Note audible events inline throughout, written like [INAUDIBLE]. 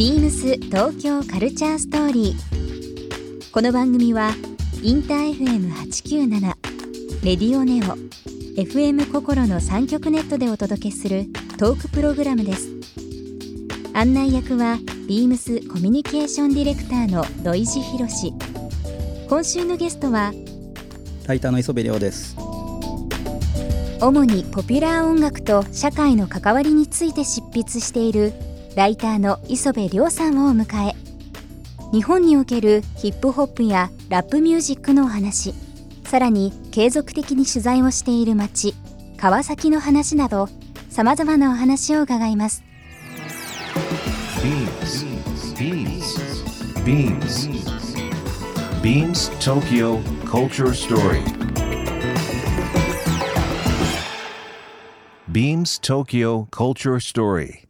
ビームス東京カルチャーストーリー。この番組はインター FM897 レディオネオ FM 心の三極ネットでお届けするトークプログラムです。案内役はビームスコミュニケーションディレクターの土井博志。今週のゲストはライターの磯部亮です。主にポピュラー音楽と社会の関わりについて執筆しているライターの磯部亮さんをお迎え日本におけるヒップホップやラップミュージックのお話さらに継続的に取材をしている街川崎の話などさまざまなお話を伺います BeamsBeamsBeamsTokyo Culture Story. Beams Tokyo Culture Story.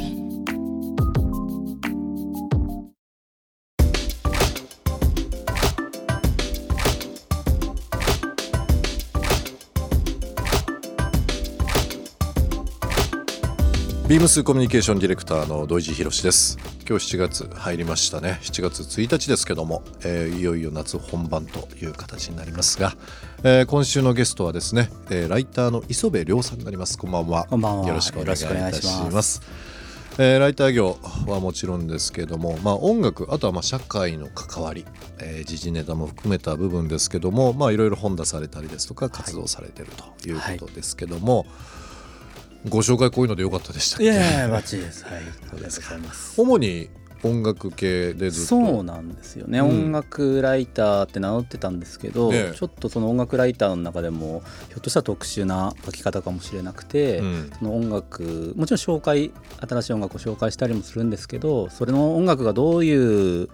ビームスコミュニケーションディレクターの土井地博です。今日7月入りましたね。7月1日ですけども、えーいよいよ夏本番という形になりますが、えー今週のゲストはですね、えーライターの磯部亮さんになります。こんばんは。こんばんは。よろしくお願いいたしまます。えーライター業はもちろんですけども、まあ、音楽あとはまあ社会の関わり、えー時事ネタも含めた部分ですけどもまあいろいろ本出されたりですとか活動されてるということですけども、ご紹介こういうのでよかったでしたいやいやバッチリです。はい、ありがとうございます。主に音楽系でずっと？そうなんですよね、うん。音楽ライターって名乗ってたんですけど、ええ。ちょっとその音楽ライターの中でもひょっとしたら特殊な書き方かもしれなくて、うん。その音楽もちろん紹介新しい音楽を紹介したりもするんですけどそれの音楽がどういう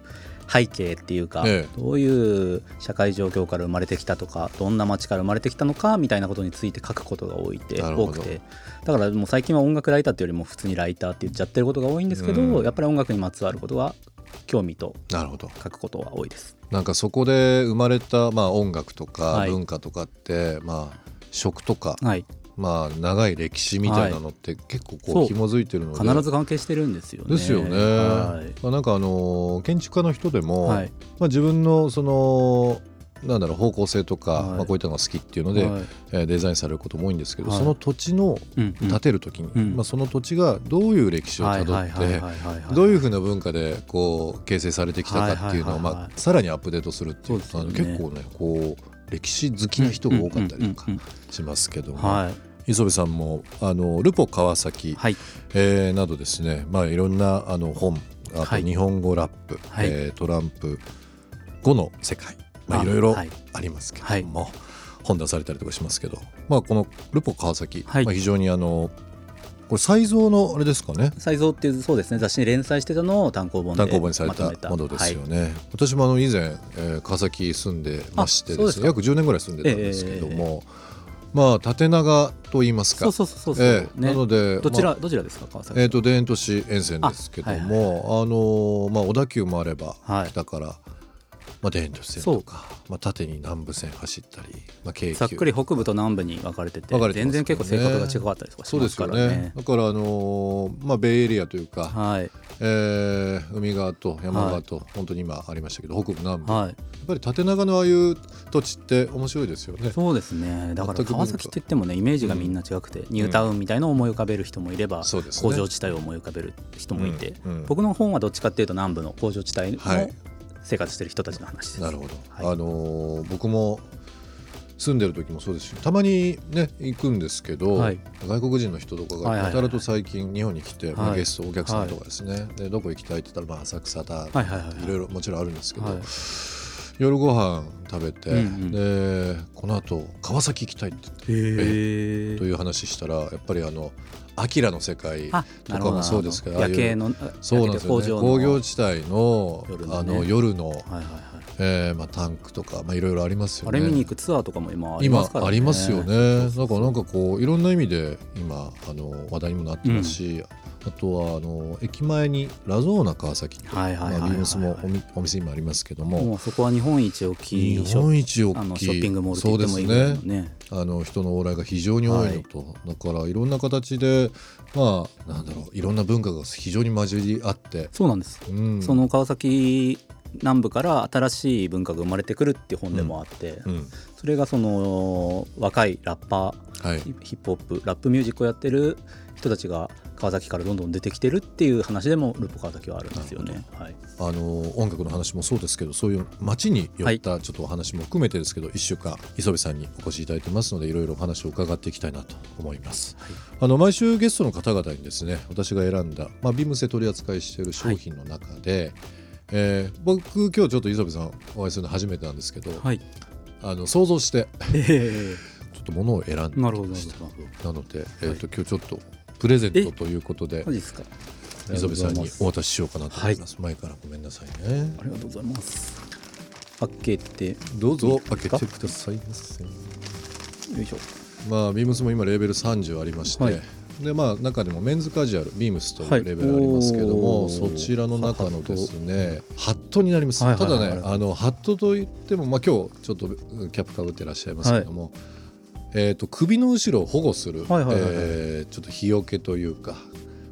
背景っていうか、えどういう社会状況から生まれてきたとかどんな街から生まれてきたのかみたいなことについて書くことが多いて多くて。だからもう最近は音楽ライターっていうよりも普通にライターって言っちゃってることが多いんですけど、うん。やっぱり音楽にまつわることは興味となるほど。書くことは多いです。なんかそこで生まれた、まあ、音楽とかはい。文化とかって、まあ食とか、はい、まあ長い歴史みたいなのって結構こそうう紐づいてるので。必ず関係してるんですよね。ですよね、はい。まあ、なんかあの建築家の人でも、はい。まあ、自分のそのなんだろう方向性とか、はい。まあ、こういったのが好きっていうので、はい。えーデザインされることも多いんですけど、はい。その土地のうんうん。建てる時に、うん。まあ、その土地がどういう歴史をたどはいはいはいってはいはいはい。どういうふうな文化でこう形成されてきたかっていうのを、はいはいはいはい。まあ、さらにアップデートするっていうことなのでそうですよ結構ねこう歴史好きな人が多かったりとかうんうんうん。しますけども、はい磯部さんもあのルポ川崎、はい。えーなどですね、まあ、いろんなあの本あはい。と日本語ラップ、はい。えートランプ後の世界、まあ、あいろいろはい。ありますけども、本出されたりとかしますけど、まあ、このルポ川崎、はい。まあ、非常にあのこれ再造のあれですかね？才蔵っていうそうですね。雑誌に連載してたのを単行本で単行本にされたものですよね、私もあの以前、えー川崎住んでましてですかですね約10年ぐらい住んでたんですけども、まあ縦長と言いますか。そうそうそうそう、ええ。ね。なのでどちら、まあどちらですか川崎えー、と田園都市沿線ですけどもあ、のーまあ、小田急もあれば、はい。北から、まあ、田園都市線とか、まあ、縦に南武線走ったり、まあ、京急。ざっくり北部と南部に分かれてて分かれて全然結構性格が違かったりとかしそうますすよね。らね。だから、あのーまあ、ベイエリアというか、はい。えー海側と山側と、本当に今ありましたけど北部南部、やはい。っぱり縦長のああいう土地って面白いですよね。そうですね。だから川崎って言ってもねイメージがみんな違くて、ニュータウンみたいのを思い浮かべる人もいれば、工場地帯を思い浮かべる人もいて、うん。うん。僕の本はどっちかっていうと南部の工場地帯のはい生活してる人たちの話です。なるほど、はい。あのー僕も住んでる時もそうですしたまにね行くんですけど、はい。外国人の人とかはいはいはいがやたらと最近日本に来て、ゲストお客さんとかですね、でどこ行きたいって言ったら、まあ、浅草だ。はいはいはいはい。いろいろもちろんあるんですけど、はい夜ご飯食べて、うんうん。でこの後川崎行きたいって。という話したらやっぱりあのアキラの世界あとかもそうですけど夜景のそうなんです工業地帯の夜のね。あの夜の、はいはいはい。えーまあ、タンクとか、まあ、いろいろありますよね。あれ見に行くツアーとかも今ありま今すからね。ありますよね。そうそうそうだからなんかこういろんな意味で今あの話題にもなってますし、あとはあの駅前にラゾーナ川崎っあビームスもお店今ありますけども、そこは日本一大きい日本一大きいショッピングモールとそうです言ってもいいね。ね。あの人の往来が非常に多いのと、だからいろんな形でまあなんだろういろんな文化が非常に混じり合って、そうなんです、うん、その川崎南部から新しい文化が生まれてくるっていう本でもあって、うんそれがその若いラッパーはい。ヒヒップホップラップミュージックをやってる人たちが川崎からどんどん出てきてるっていう話でもルポ川崎はあるんですよね。はい、あの音楽の話もそうですけどそういう街に寄ったちょっとお話も含めてですけど、1週間磯部さんにお越しいただいてますのでいろいろお話を伺っていきたいなと思います、あの毎週ゲストの方々にですね私が選んだ、まあ、ビームスで取り扱いしている商品の中で、えー僕今日ちょっと磯部さんお会いするの初めてなんですけど、はい、あの想像してえ [LAUGHS] ちょっと物を選んでー、なるほどきましたなので、えーと今日ちょっとプレゼントということでマジですか？磯部さんにおあ渡ししようかなと思います、前からごめんなさいねりがとうございます。開けてどうぞいい開けてくださいませ。よいしょ。まあビームスも今レベル30ありまして、はいでまあ中でもメンズカジュアルビームスというレベルありますけども、はいそちらの中のですねハットになります。はいはいはいただねあのハットといってもまあ今日ちょっとキャップかぶってらっしゃいますけども。えー、と首の後ろを保護する、ちょっと日よけというか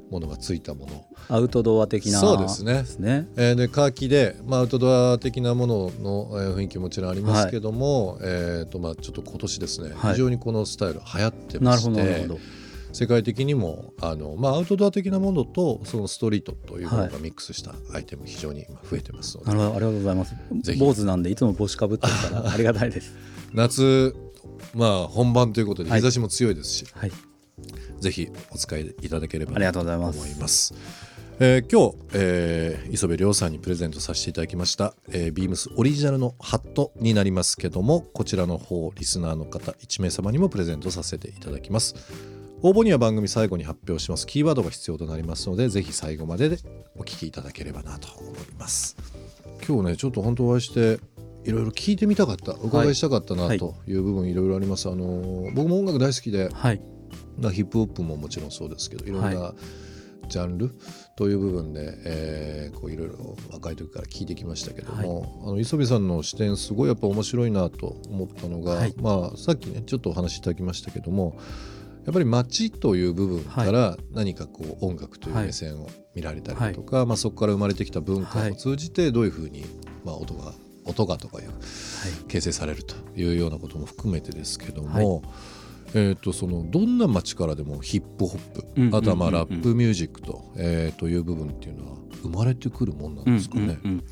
ものがついたもの、アウトドア的なそうですねですね。えーでカーキで、まあ、アウトドア的なものの、えー雰囲気もちろんありますけども、えーとまあ、ちょっと今年ですね、はい非常にこのスタイル流行ってましなるほどなるほてど。世界的にもあの、まあ、アウトドア的なものとそのストリートというものはがミックスしたアイテム非常に今増えてますので、ありがとうございます坊主なんでいつも帽子かぶってるからありがたいです。夏、まあ、本番ということではい。日差しも強いですし、はい。ぜひお使いいただければありがとうございとます。思います。えー今日、えー磯部亮さんにプレゼントさせていただきました、えー、ビームスオリジナルのハットになりますけどもこちらの方リスナーの方1名様にもプレゼントさせていただきます。応募には番組最後に発表します。キーワードが必要となりますのでぜひ最後まででお聞きいただければなと思います。今日ねちょっと本当お会いしていろいろ聞いてみたかったお伺いしたかったなはい。という部分いろいろあります、あのー僕も音楽大好きではい。まあヒップホップももちろんそうですけどい。ろんなジャンルという部分で、えーこういろいろ若い時から聞いてきましたけども、あの磯部さんの視点すごいやっぱ面白いなと思ったのが、はい。まあさっきねちょっとお話しいただきましたけどもやっぱり街という部分から何かこう音楽という目線を見られたりだとか、まあ、そこから生まれてきた文化を通じてどういうふうに、まあ、音が音がとかいう形成されるというようなことも含めてですけども、えー、とそのどんな街からでもヒップホップ、あとはまあラップミュージックと,、えーという部分っていうのは生まれてくるもんなんですかね。うんうんうん。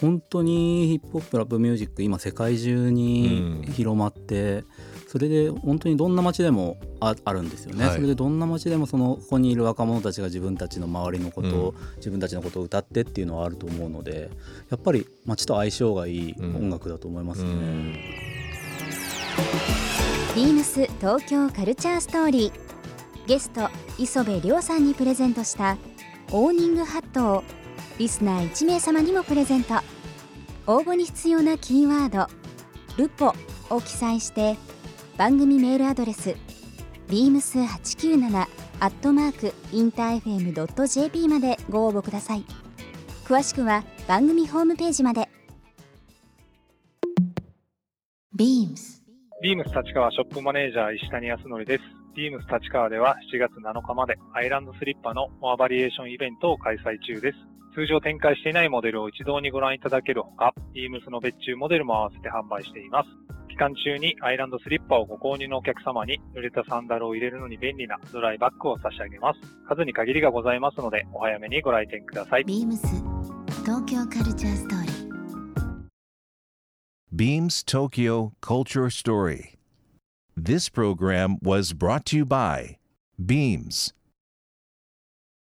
本当にヒップホップラップミュージック今世界中にうん。広まって、それで本当にどんな街でもああるんですよね、はい。それでどんな街でもそのここにいる若者たちが自分たちの周りのことを、自分たちのことを歌ってっていうのはあると思うのでやっぱり街と相性がいい音楽だと思いますね。うんビームス東京カルチャーストーリー。ゲスト磯部亮さんにプレゼントしたオーニングハットをリスナー1名様にもプレゼント。応募に必要なキーワード「ルポ」を記載して番組メールアドレス beams897 アットマークインター FM.jp までご応募ください詳しくは番組ホームページまでビームスビームス立川ショップマネージャー石谷康則です。ビームス立川では7月7日までアイランドスリッパのモアバリエーションイベントを開催中です。通常展開していないモデルを一堂にご覧いただけるほか、ビームスの別注モデルも合わせて販売しています。期間中にアイランドスリッパをご購入のお客様に濡れたサンダルを入れるのに便利なドライバッグを差し上げます。数に限りがございますので、お早めにご来店ください。ビームス東京カルチャーストーリー Beams Tokyo Culture Story. This program was brought to you by Beams.